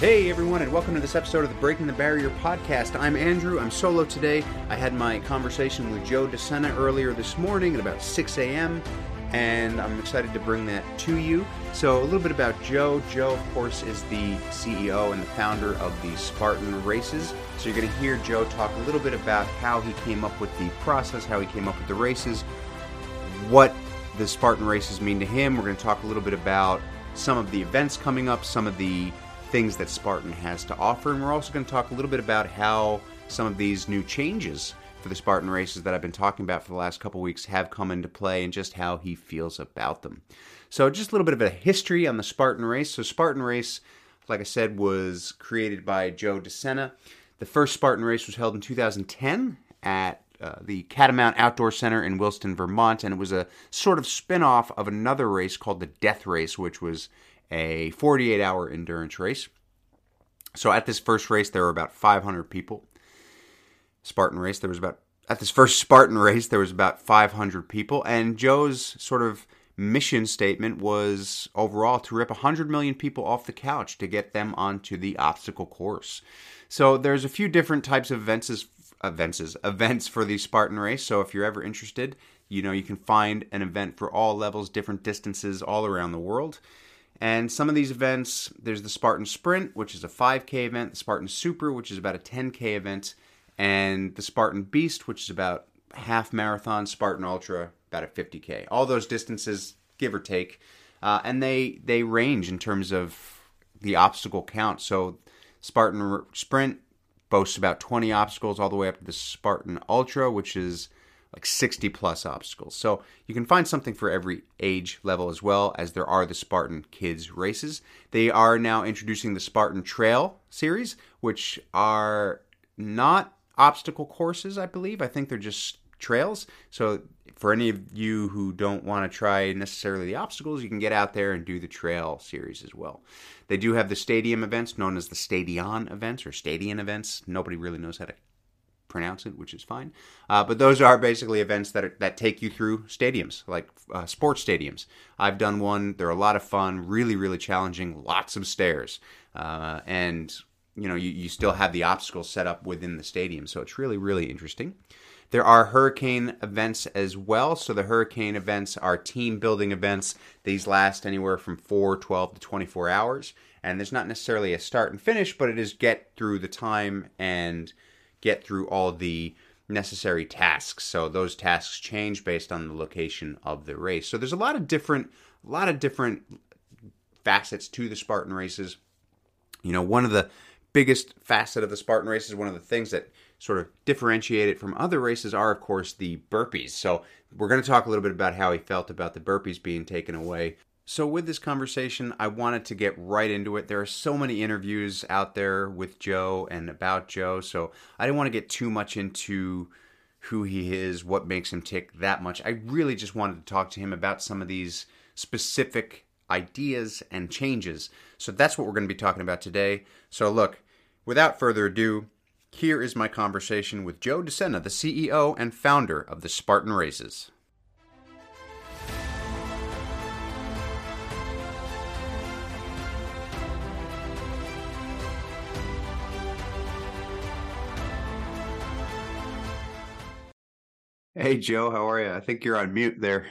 Hey everyone, and welcome to this episode of the Breaking the Barrier podcast. I'm Andrew. I'm solo today. I had my conversation with Joe DeSena earlier this morning at about 6 a.m., and I'm excited to bring that to you. So, a little bit about Joe. Joe, of course, is the CEO and the founder of the Spartan Races. So, you're going to hear Joe talk a little bit about how he came up with the process, how he came up with the races, what the Spartan Races mean to him. We're going to talk a little bit about some of the events coming up, some of the things that Spartan has to offer. And we're also going to talk a little bit about how some of these new changes for the Spartan races that I've been talking about for the last couple weeks have come into play and just how he feels about them. So, just a little bit of a history on the Spartan race. So, Spartan race, like I said, was created by Joe DeSena. The first Spartan race was held in 2010 at uh, the Catamount Outdoor Center in Williston, Vermont, and it was a sort of spin off of another race called the Death Race, which was a 48 hour endurance race. So at this first race, there were about 500 people. Spartan race, there was about, at this first Spartan race, there was about 500 people. And Joe's sort of mission statement was overall to rip 100 million people off the couch to get them onto the obstacle course. So there's a few different types of events, events, events for the Spartan race. So if you're ever interested, you know, you can find an event for all levels, different distances all around the world. And some of these events, there's the Spartan Sprint, which is a 5K event, the Spartan Super, which is about a 10K event, and the Spartan Beast, which is about half marathon, Spartan Ultra, about a 50K. All those distances, give or take, uh, and they they range in terms of the obstacle count. So Spartan Sprint boasts about 20 obstacles, all the way up to the Spartan Ultra, which is like 60 plus obstacles. So you can find something for every age level as well as there are the Spartan Kids races. They are now introducing the Spartan Trail series, which are not obstacle courses, I believe. I think they're just trails. So for any of you who don't want to try necessarily the obstacles, you can get out there and do the trail series as well. They do have the stadium events known as the Stadion events or Stadion events. Nobody really knows how to pronounce it, which is fine. Uh, but those are basically events that are, that take you through stadiums, like uh, sports stadiums. I've done one; they're a lot of fun, really, really challenging, lots of stairs, uh, and you know you, you still have the obstacles set up within the stadium, so it's really, really interesting. There are hurricane events as well. So the hurricane events are team building events. These last anywhere from 4, 12 to 24 hours. And there's not necessarily a start and finish, but it is get through the time and get through all the necessary tasks. So those tasks change based on the location of the race. So there's a lot of different a lot of different facets to the Spartan races. You know, one of the biggest facet of the Spartan races, one of the things that sort of differentiate it from other races are of course the burpees. So we're going to talk a little bit about how he felt about the burpees being taken away so, with this conversation, I wanted to get right into it. There are so many interviews out there with Joe and about Joe, so I didn't want to get too much into who he is, what makes him tick that much. I really just wanted to talk to him about some of these specific ideas and changes. So, that's what we're going to be talking about today. So, look, without further ado, here is my conversation with Joe DeSena, the CEO and founder of the Spartan Races. Hey, Joe, how are you? I think you're on mute there.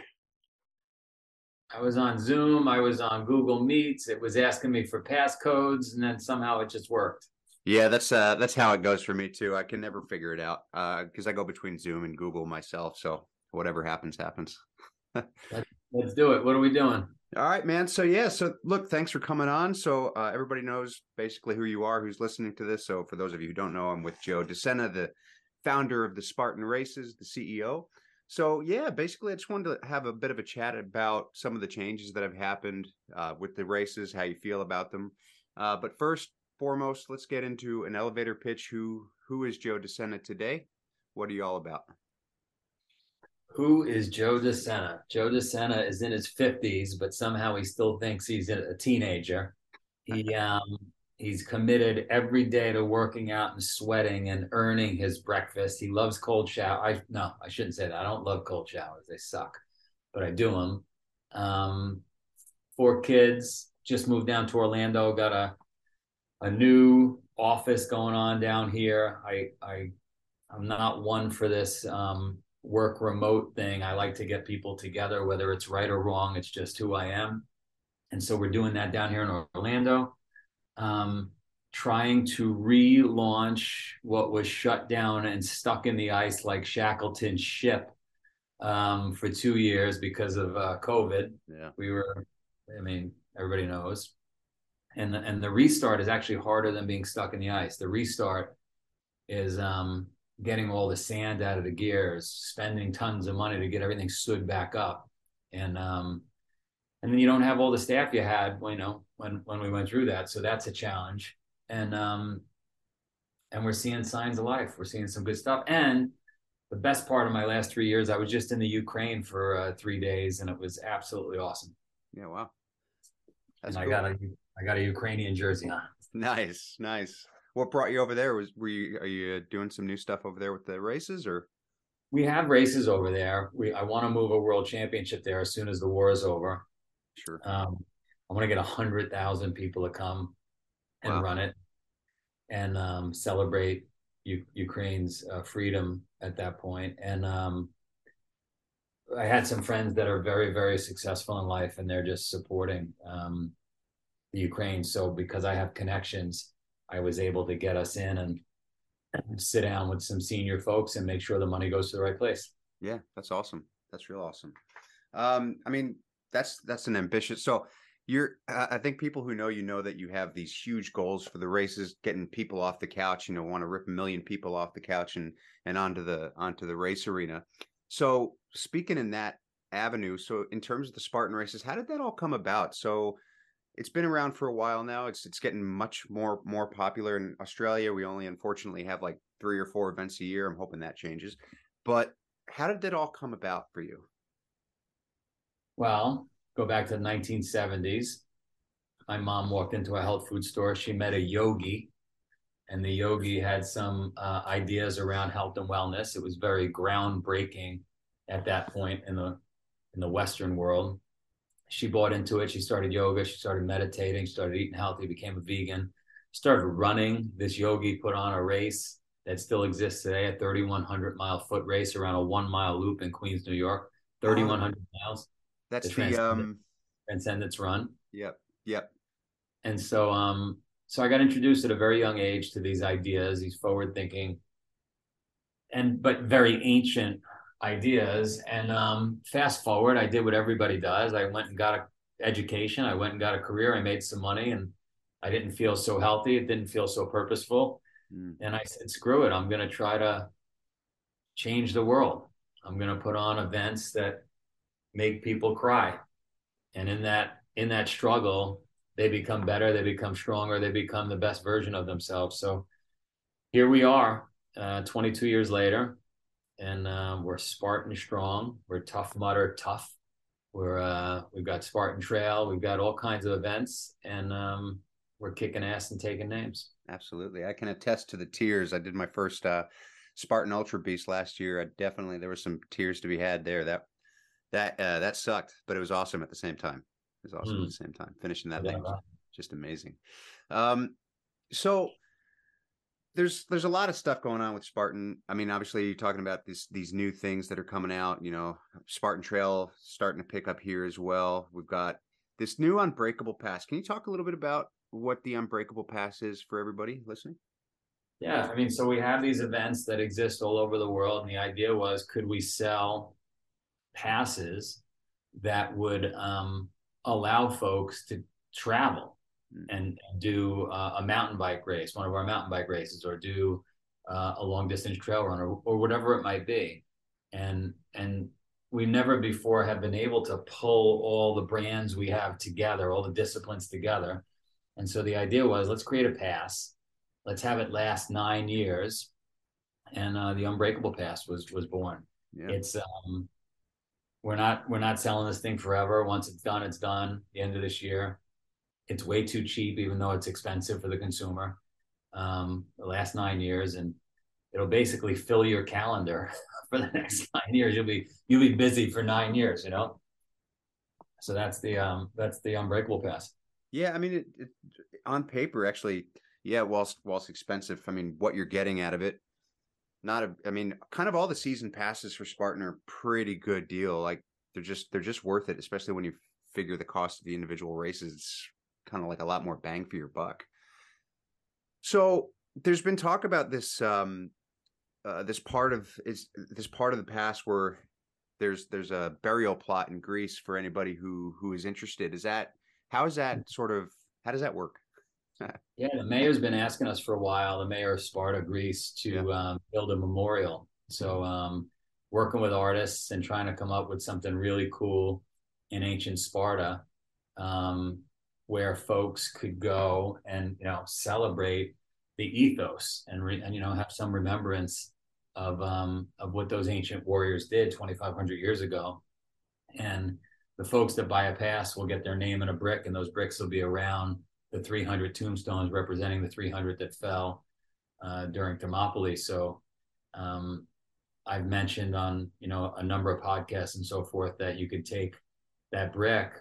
I was on Zoom, I was on Google Meets, it was asking me for passcodes, and then somehow it just worked. Yeah, that's uh that's how it goes for me too. I can never figure it out. Uh because I go between Zoom and Google myself, so whatever happens happens. Let's do it. What are we doing? All right, man. So yeah, so look, thanks for coming on. So uh, everybody knows basically who you are, who's listening to this. So for those of you who don't know, I'm with Joe DeSena, the founder of the Spartan Races, the CEO. So yeah, basically, I just wanted to have a bit of a chat about some of the changes that have happened uh, with the races, how you feel about them. Uh, but first, foremost, let's get into an elevator pitch. Who who is Joe DeSena today? What are you all about? Who is Joe DeSena? Joe DeSena is in his fifties, but somehow he still thinks he's a teenager. He um, He's committed every day to working out and sweating and earning his breakfast. He loves cold shower. I no, I shouldn't say that. I don't love cold showers. They suck, but I do them. Um, four kids. Just moved down to Orlando. Got a a new office going on down here. I I I'm not one for this um, work remote thing. I like to get people together, whether it's right or wrong. It's just who I am, and so we're doing that down here in Orlando. Um, trying to relaunch what was shut down and stuck in the ice like Shackleton's ship um, for two years because of uh, COVID. Yeah. We were, I mean, everybody knows. And the, and the restart is actually harder than being stuck in the ice. The restart is um, getting all the sand out of the gears, spending tons of money to get everything stood back up, and um, and then you don't have all the staff you had, you know, when when we went through that. So that's a challenge and um, and we're seeing signs of life. We're seeing some good stuff. And the best part of my last three years, I was just in the Ukraine for uh, three days, and it was absolutely awesome. Yeah, wow. That's and cool. I got a I got a Ukrainian jersey on. Nice, nice. What brought you over there? Was were you are you uh, doing some new stuff over there with the races or? We have races over there. We I want to move a world championship there as soon as the war is over. Sure. Um, I want to get a hundred thousand people to come and wow. run it and um, celebrate U- Ukraine's uh, freedom at that point. And um, I had some friends that are very, very successful in life, and they're just supporting um, the Ukraine. So because I have connections, I was able to get us in and sit down with some senior folks and make sure the money goes to the right place. Yeah, that's awesome. That's real awesome. Um, I mean, that's that's an ambitious. So you're i think people who know you know that you have these huge goals for the races getting people off the couch you know want to rip a million people off the couch and and onto the onto the race arena. So speaking in that avenue so in terms of the spartan races how did that all come about? So it's been around for a while now. It's it's getting much more more popular in australia. We only unfortunately have like three or four events a year. I'm hoping that changes. But how did that all come about for you? Well go back to the 1970s. My mom walked into a health food store. She met a yogi, and the yogi had some uh, ideas around health and wellness. It was very groundbreaking at that point in the in the Western world. She bought into it. She started yoga. She started meditating. She started eating healthy. Became a vegan. Started running. This yogi put on a race that still exists today, a 3,100 mile foot race around a one mile loop in Queens, New York. 3,100 miles that's the, the um Transcendence Run. Yep. Yep. And so um so I got introduced at a very young age to these ideas, these forward thinking and but very ancient ideas. And um fast forward, I did what everybody does. I went and got a education, I went and got a career, I made some money and I didn't feel so healthy, it didn't feel so purposeful. Mm. And I said, screw it, I'm gonna try to change the world. I'm gonna put on events that make people cry. And in that in that struggle they become better they become stronger they become the best version of themselves. So here we are uh, 22 years later and uh, we're spartan strong. We're tough mudder tough. We're uh, we've got spartan trail. We've got all kinds of events and um, we're kicking ass and taking names. Absolutely. I can attest to the tears. I did my first uh, spartan ultra beast last year. I definitely there were some tears to be had there. That that uh, that sucked, but it was awesome at the same time. It was awesome mm. at hmm. the same time. Finishing that yeah, thing just amazing. Um, so there's there's a lot of stuff going on with Spartan. I mean, obviously you're talking about these these new things that are coming out. You know, Spartan Trail starting to pick up here as well. We've got this new Unbreakable Pass. Can you talk a little bit about what the Unbreakable Pass is for everybody listening? Yeah, I mean, so we have these events that exist all over the world, and the idea was, could we sell passes that would um, allow folks to travel hmm. and, do uh, a mountain bike race, one of our mountain bike races, or do uh, a long distance trail run, or, or whatever it might be. And and we never before have been able to pull all the brands we have together, all the disciplines together. And so the idea was, let's create a pass, let's have it last nine years, and uh, the Unbreakable Pass was was born. Yeah. It's um, we're not we're not selling this thing forever. Once it's done, it's done. The end of this year, it's way too cheap, even though it's expensive for the consumer. Um, the last nine years, and it'll basically fill your calendar for the next nine years. You'll be you'll be busy for nine years, you know. So that's the um that's the unbreakable pass. Yeah, I mean, it, it, on paper, actually, Yeah, whilst whilst expensive, I mean, what you're getting out of it, not a. I mean, kind of all the season passes for Spartan are pretty good deal. Like they're just they're just worth it, especially when you figure the cost of the individual races. It's kind of like a lot more bang for your buck. So there's been talk about this um uh, this part of is this part of the past where there's there's a burial plot in Greece for anybody who who is interested. Is that how is that sort of how does that work? Yeah, the mayor's been asking us for a while. The mayor of Sparta, Greece, to yeah. um, build a memorial. So um, working with artists and trying to come up with something really cool in ancient Sparta, um, where folks could go and you know celebrate the ethos and re- and you know have some remembrance of um, of what those ancient warriors did 2,500 years ago, and the folks that buy a pass will get their name in a brick, and those bricks will be around the 300 tombstones representing the 300 that fell uh, during Thermopylae. So um, I've mentioned on you know a number of podcasts and so forth that you could take that brick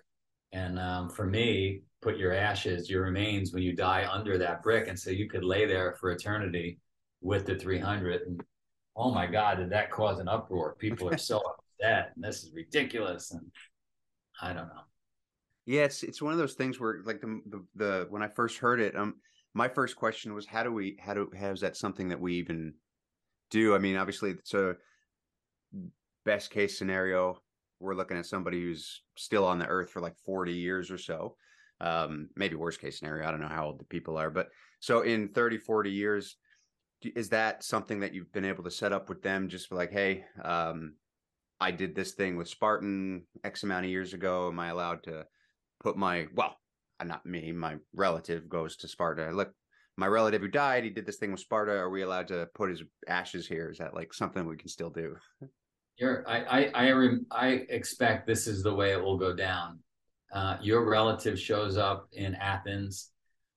and um, for me put your ashes your remains when you die under that brick. And so you could lay there for eternity with the 300 and oh my god did that cause an uproar? People are so upset and this is ridiculous and i don't know yeah it's it's one of those things where like the the, the when i first heard it um my first question was how do we how do how is that something that we even do? I mean obviously it's a best case scenario we're looking at somebody who's still on the earth for like 40 years or so. Um, maybe worst case scenario i don't know how old the people are but so in 30 40 years is that something that you've been able to set up with them just like hey um, i did this thing with spartan x amount of years ago. Am i allowed to put my well not me my relative goes to sparta. Look my relative who died he did this thing with sparta. Are we allowed to put his ashes here? Is that like something we can still do? You're, I, I, I, I expect this is the way it will go down. Uh, your relative shows up in Athens,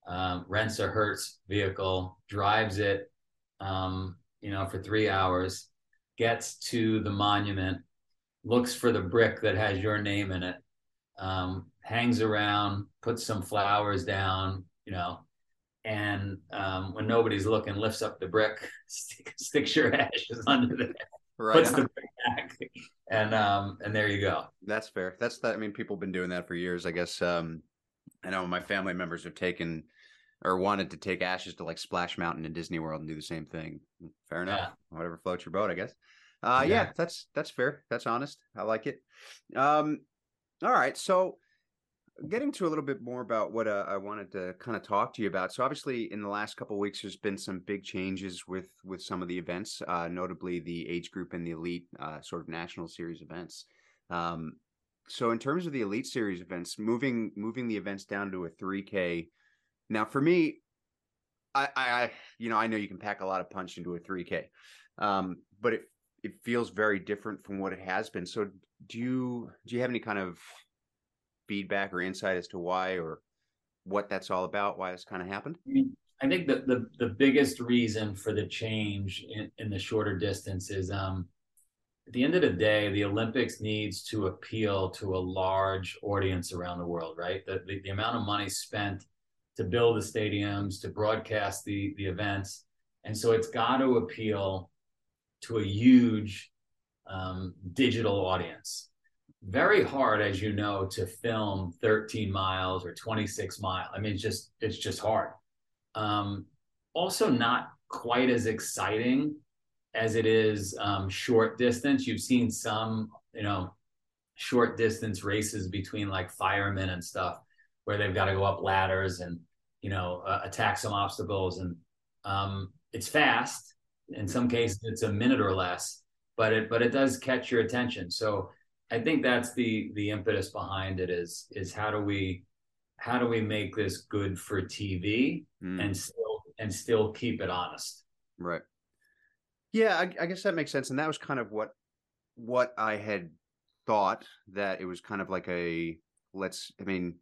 um, rents a Hertz vehicle, drives it, um, you know, for three hours, gets to the monument, looks for the brick that has your name in it, um, hangs around, puts some flowers down, you know, and um, when nobody's looking, lifts up the brick, stick, sticks your ashes under there, right puts the brick back, and um, and there you go. That's fair. That's that. I mean, people have been doing that for years. I guess. Um, I know my family members have taken or wanted to take ashes to like Splash Mountain in Disney World and do the same thing. Fair enough. Yeah. Whatever floats your boat, I guess. Uh, yeah. yeah, that's that's fair. That's honest. I like it. Um, all right, so getting to a little bit more about what uh, I wanted to kind of talk to you about. So obviously, in the last couple weeks, there's been some big changes with with some of the events, uh, notably the age group and the elite uh, sort of national series events. Um, so in terms of the elite series events, moving moving the events down to a 3K now, for me, I, I, you know, I know you can pack a lot of punch into a 3K, um, but it it feels very different from what it has been. So, do you do you have any kind of feedback or insight as to why or what that's all about? Why this kind of happened? I think that the the biggest reason for the change in, in the shorter distance is um, at the end of the day, the Olympics needs to appeal to a large audience around the world, right? The, the, the amount of money spent to build the stadiums, to broadcast the the events, and so it's got to appeal to a huge um, digital audience. Very hard, as you know, to film 13 miles or 26 miles. I mean, it's just it's just hard. Um, also, not quite as exciting as it is um, short distance. You've seen some, you know, short distance races between like firemen and stuff where they've got to go up ladders and you know uh, attack some obstacles and um, it's fast in some cases it's a minute or less but it but it does catch your attention so i think that's the the impetus behind it is is how do we how do we make this good for tv mm. and still and still keep it honest right yeah I, I guess that makes sense and that was kind of what what i had thought that it was kind of like a let's i mean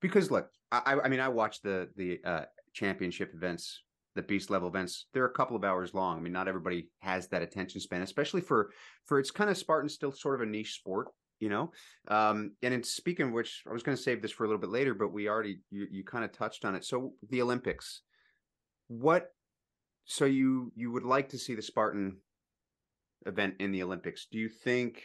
because look, I, I mean, I watched the the uh, championship events, the beast level events. They're a couple of hours long. I mean, not everybody has that attention span, especially for for it's kind of Spartan, still sort of a niche sport, you know. Um, and in speaking of which, I was going to save this for a little bit later, but we already you, you kind of touched on it. So the Olympics, what so you you would like to see the Spartan event in the Olympics. Do you think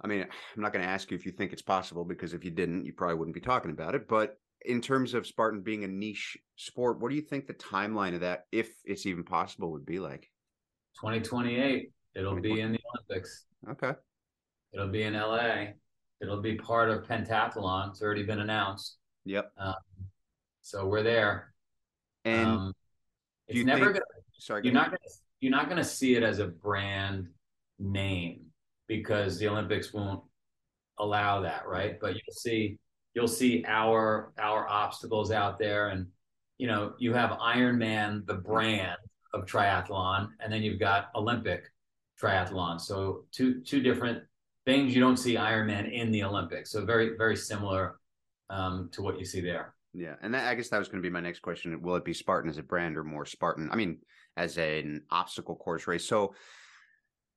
I mean, I'm not going to ask you if you think it's possible because if you didn't, you probably wouldn't be talking about it, but in terms of Spartan being a niche sport, what do you think the timeline of that if it's even possible would be like? 2028. It'll be in the Olympics. Okay. It'll be in LA. It'll be part of pentathlon. It's already been announced. Yep. Um, so we're there. And um, it's never think, gonna. Sorry, you're not gonna. You're not gonna see it as a brand name because the Olympics won't allow that, right? But you'll see. You'll see our our obstacles out there, and you know you have Ironman, the brand of triathlon, and then you've got Olympic triathlon. So two two different things. You don't see Ironman in the Olympics. So very very similar um, to what you see there. Yeah, and that, I guess that was going to be my next question. Will it be Spartan as a brand or more Spartan? I mean, as an obstacle course race. So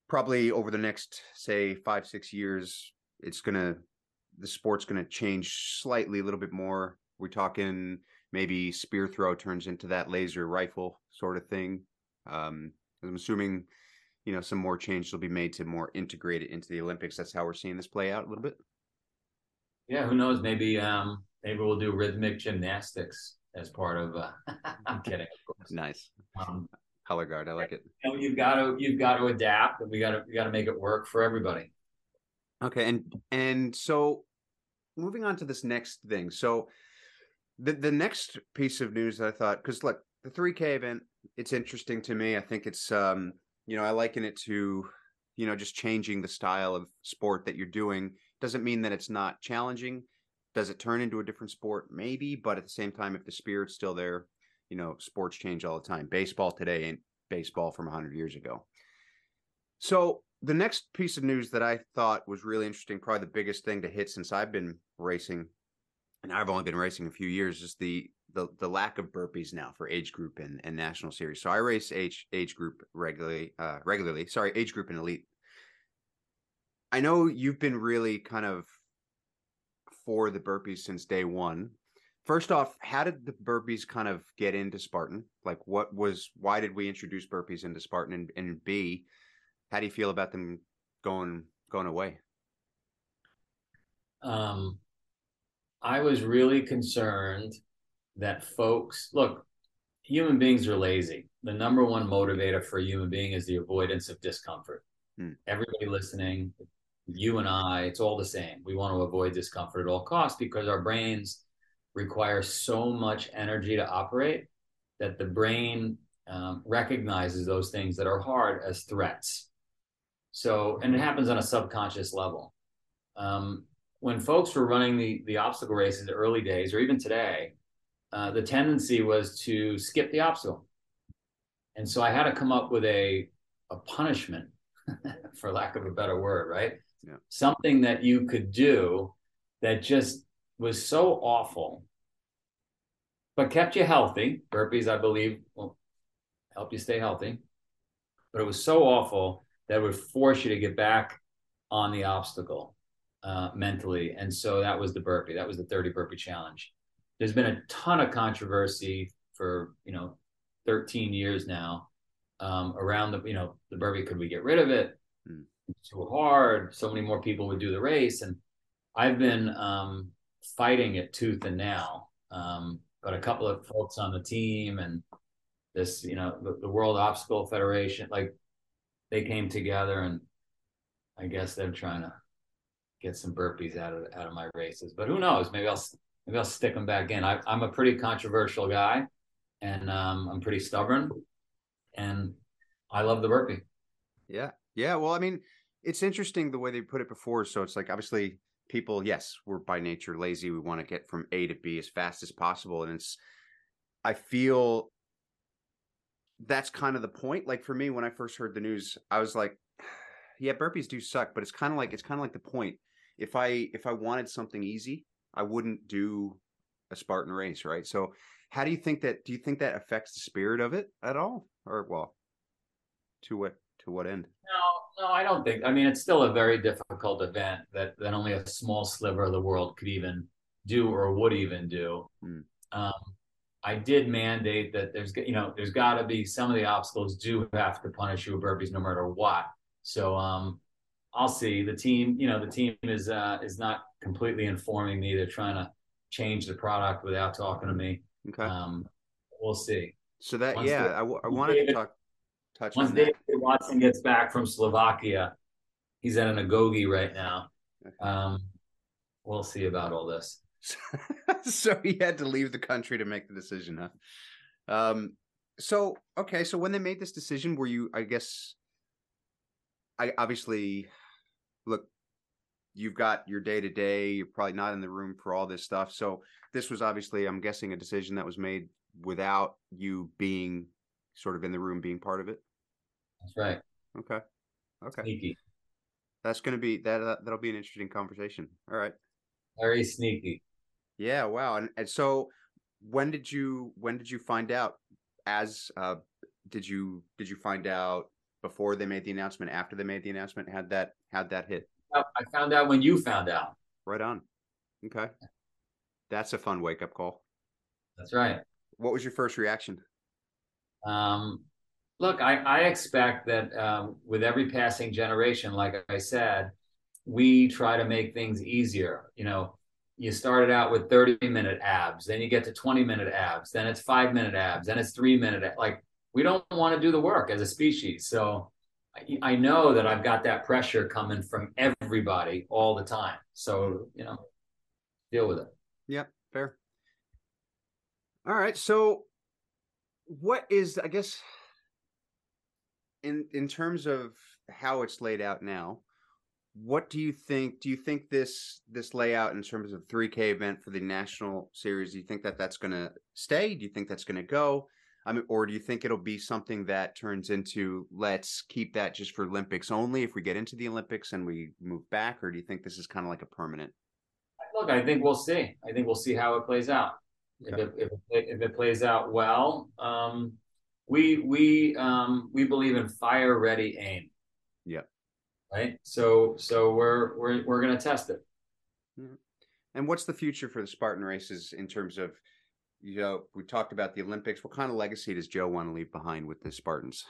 probably over the next say five six years, it's gonna the sport's gonna change slightly a little bit more. We're talking maybe spear throw turns into that laser rifle sort of thing. Um, I'm assuming you know some more changes will be made to more integrate it into the Olympics. That's how we're seeing this play out a little bit. Yeah, who knows? Maybe um, maybe we'll do rhythmic gymnastics as part of. Uh, I'm kidding. Nice. Um, Color guard, I like it. You know, you've got to you've got to adapt, and we got to we got to make it work for everybody. Okay, and and so moving on to this next thing. So the the next piece of news that I thought because look the 3K event it's interesting to me. I think it's um you know I liken it to you know just changing the style of sport that you're doing doesn't mean that it's not challenging. Does it turn into a different sport? Maybe, but at the same time, if the spirit's still there, you know, sports change all the time. Baseball today ain't baseball from 100 years ago. So, the next piece of news that I thought was really interesting, probably the biggest thing to hit since I've been racing, and I've only been racing a few years, is the the, the lack of burpees now for age group and, and national series. So I race age age group regularly, uh, regularly. Sorry, age group and elite I know you've been really kind of for the burpees since day one. First off, how did the burpees kind of get into Spartan? Like, what was, why did we introduce burpees into Spartan? And, and B, how do you feel about them going going away? Um, I was really concerned that folks look. Human beings are lazy. The number one motivator for a human being is the avoidance of discomfort. Hmm. Everybody listening, you and I, it's all the same. We want to avoid discomfort at all costs because our brains require so much energy to operate that the brain um, recognizes those things that are hard as threats. So, and it happens on a subconscious level. Um, when folks were running the the obstacle races in the early days, or even today, uh, the tendency was to skip the obstacle, and so I had to come up with a a punishment, for lack of a better word, right? yeah. something that you could do that just was so awful, but kept you healthy. Burpees, I believe, will help you stay healthy. But it was so awful that would force you to get back on the obstacle uh, mentally. And so that was the burpee. That was the 30 burpee challenge. There's been a ton of controversy for, you know, 13 years now um, around the, you know, the burpee. Could we get rid of it? Mm too hard. So many more people would do the race, and I've been um, fighting it tooth and nail. Um, but a couple of folks on the team and this, you know, the, the World Obstacle Federation, like they came together, and I guess they're trying to get some burpees out of out of my races. But who knows? Maybe I'll maybe I'll stick them back in. I, am a pretty controversial guy, and um, I'm pretty stubborn, and I love the burpee. Yeah, yeah. Well, I mean, it's interesting the way they put it before. So it's like obviously people, yes, we're by nature lazy. We want to get from A to B as fast as possible. And it's I feel that's kind of the point. Like for me, when I first heard the news, I was like, yeah, burpees do suck, but it's kind of like it's kind of like the point. If I if I wanted something easy, I wouldn't do a Spartan race, right? So how do you think that do you think that affects the spirit of it at all? Or well, to what to what end? No, no, I don't think. I mean, it's still a very difficult event that that only a small sliver of the world could even do or would even do. Mm. Um, I did mandate that there's you know there's got to be some of the obstacles do have to punish you with burpees no matter what. So um, I'll see. The team, you know, the team is uh, is not completely informing me. They're trying to change the product without talking to me. Okay. Um, we'll see. So that Once yeah, the- I, w- I wanted David- to talk touch Once on that. David Watson gets back from Slovakia, he's at an Agoge right now. Okay. Um, we'll see about all this. so he had to leave the country to make the decision, huh? Um. So okay, so when they made this decision, were you? I guess. I obviously, look, you've got your day to day. You're probably not in the room for all this stuff. So this was obviously, I'm guessing, a decision that was made without you being sort of in the room, being part of it. That's right. Okay. Okay. Sneaky, That's going to be that. Uh, that'll be an interesting conversation. All right. very sneaky. Yeah, wow. And, and so when did you when did you find out as uh did you did you find out before they made the announcement, after they made the announcement, had that had that hit? I found out when you found out. Right on. Okay. That's a fun wake up call. That's right. What was your first reaction? Um, look, I, I expect that um, with every passing generation, like I said, we try to make things easier. You know, you started out with 30 minute abs, then you get to 20 minute abs, then it's five minute abs, then it's three minute. Like, we don't want to do the work as a species. So I, I know that I've got that pressure coming from everybody all the time. So, you know, deal with it. Yep, fair. All right. So what is I guess in in terms of how it's laid out now, what do you think do you think this this layout in terms of 3K event for the national series, do you think that that's going to stay? Do you think that's going to go? I mean, or do you think it'll be something that turns into let's keep that just for Olympics only if we get into the Olympics and we move back, or do you think this is kind of like a permanent? Look, I think we'll see. I think we'll see how it plays out. If it, if it, if it plays out well, um, we we um, we believe in fire ready aim. Right. So so we're we're we're gonna test it. And what's the future for the Spartan races in terms of, you know, we talked about the Olympics. What kind of legacy does Joe want to leave behind with the Spartans?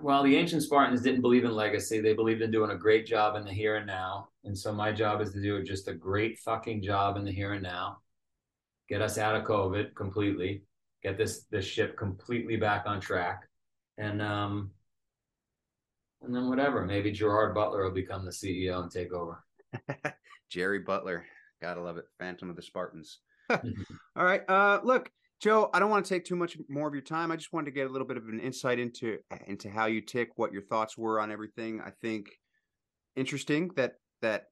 Well, the ancient Spartans didn't believe in legacy. They believed in doing a great job in the here and now. And so my job is to do just a great fucking job in the here and now. Get us out of COVID completely. Get this this ship completely back on track. And um and then whatever, maybe Gerard Butler will become the CEO and take over. Jerry Butler, gotta love it. Phantom of the Spartans. All right. Uh, look, Joe, I don't want to take too much more of your time. I just wanted to get a little bit of an insight into into how you tick, what your thoughts were on everything. I think interesting that that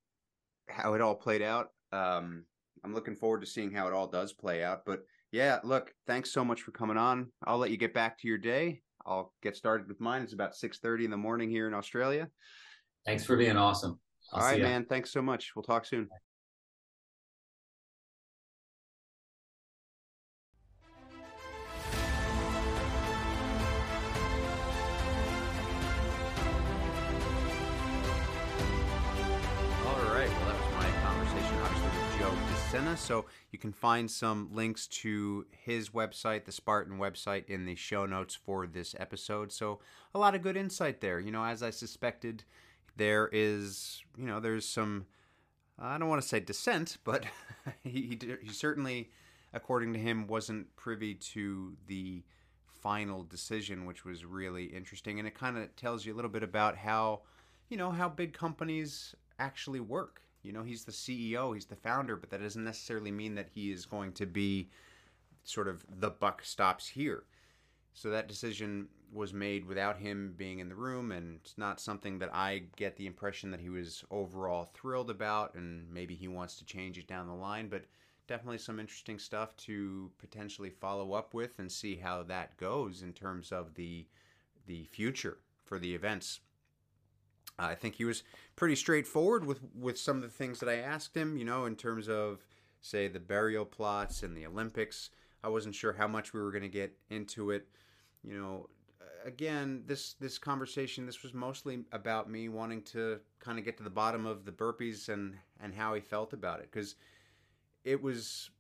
how it all played out. Um, I'm looking forward to seeing how it all does play out. But yeah, look, thanks so much for coming on. I'll let you get back to your day. I'll get started with mine. It's about six thirty in the morning here in Australia. Thanks for being awesome. I'll all right, man. Thanks so much. We'll talk soon. So you can find some links to his website, the Spartan website, in the show notes for this episode. So a lot of good insight there. You know, as I suspected, there is, you know, there's some, I don't want to say dissent, but he, he certainly, according to him, wasn't privy to the final decision, which was really interesting. And it kind of tells you a little bit about how, you know, how big companies actually work. You know, he's the CEO, he's the founder, but that doesn't necessarily mean that he is going to be sort of the buck stops here. So that decision was made without him being in the room, and it's not something that I get the impression that he was overall thrilled about, and maybe he wants to change it down the line. But definitely some interesting stuff to potentially follow up with and see how that goes in terms of the the future for the events. I think he was pretty straightforward with with some of the things that I asked him. You know, in terms of say the burial plots and the Olympics. I wasn't sure how much we were going to get into it. You know, again, this this conversation this was mostly about me wanting to kind of get to the bottom of the burpees and and how he felt about it because it was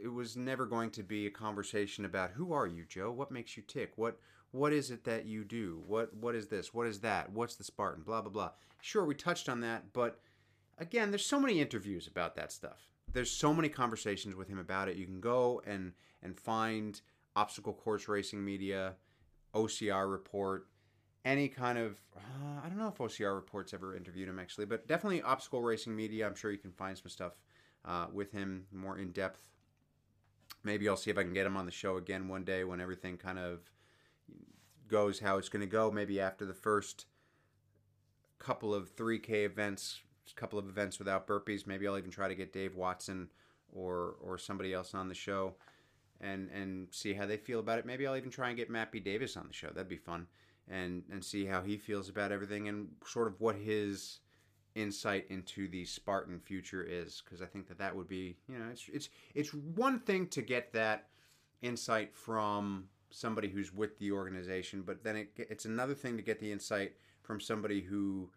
it was never going to be a conversation about who are you, Joe? What makes you tick? What what is it that you do? What what is this? What is that? What's the Spartan? Blah blah blah. Sure, we touched on that, but again, there's so many interviews about that stuff. There's so many conversations with him about it. You can go and and find obstacle course racing media, OCR report, any kind of uh, I don't know if OCR reports ever interviewed him actually, but definitely obstacle racing media. I'm sure you can find some stuff uh, with him more in depth. Maybe I'll see if I can get him on the show again one day when everything kind of goes how it's going to go. Maybe after the first couple of 3K events, a couple of events without burpees. Maybe I'll even try to get Dave Watson or or somebody else on the show and and see how they feel about it. Maybe I'll even try and get B. Davis on the show. That'd be fun. And and see how he feels about everything and sort of what his insight into the Spartan future is because I think that that would be, you know, it's it's it's one thing to get that insight from somebody who's with the organization, but then it, it's another thing to get the insight from somebody who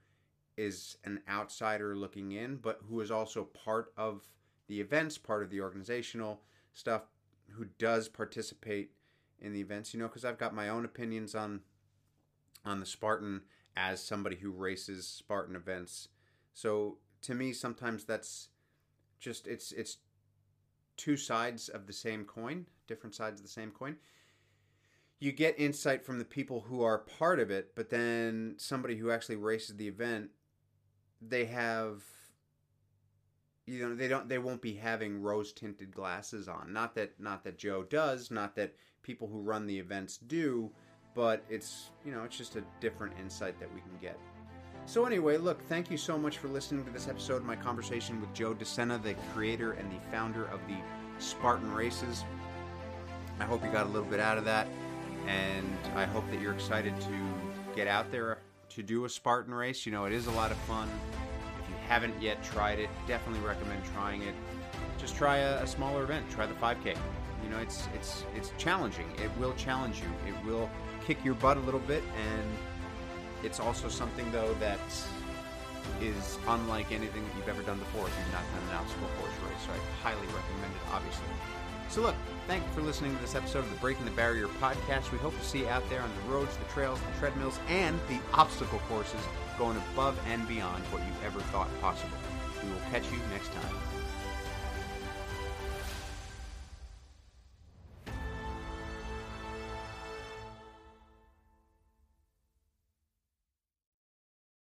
is an outsider looking in, but who is also part of the events, part of the organizational stuff, who does participate in the events. You know, because I've got my own opinions on on the Spartan as somebody who races Spartan events. So to me, sometimes that's just it's it's two sides of the same coin, different sides of the same coin. You get insight from the people who are part of it, but then somebody who actually races the event, they have you know they don't they won't be having rose tinted glasses on. Not that not that joe does not that people who run the events do but it's you know it's just a different insight that we can get. So anyway look thank you so much for listening to this episode of my conversation with joe DeSena the creator and the founder of the spartan races. I hope you got a little bit out of that and i hope that you're excited to get out there to do a spartan race you know it is a lot of fun If you haven't yet tried it, definitely recommend trying it. Just try a, a, smaller event. Try the 5K. You know, it's it's it's challenging. It will challenge you. It will kick your butt a little bit, and it's also something though that is unlike anything that you've ever done before if you've not done an obstacle course race. So I highly recommend it, obviously. So look, thank you for listening to this episode of the Breaking the Barrier podcast. We hope to see you out there on the roads, the trails, the treadmills, and the obstacle courses going above and beyond what you ever thought possible. We will catch you next time.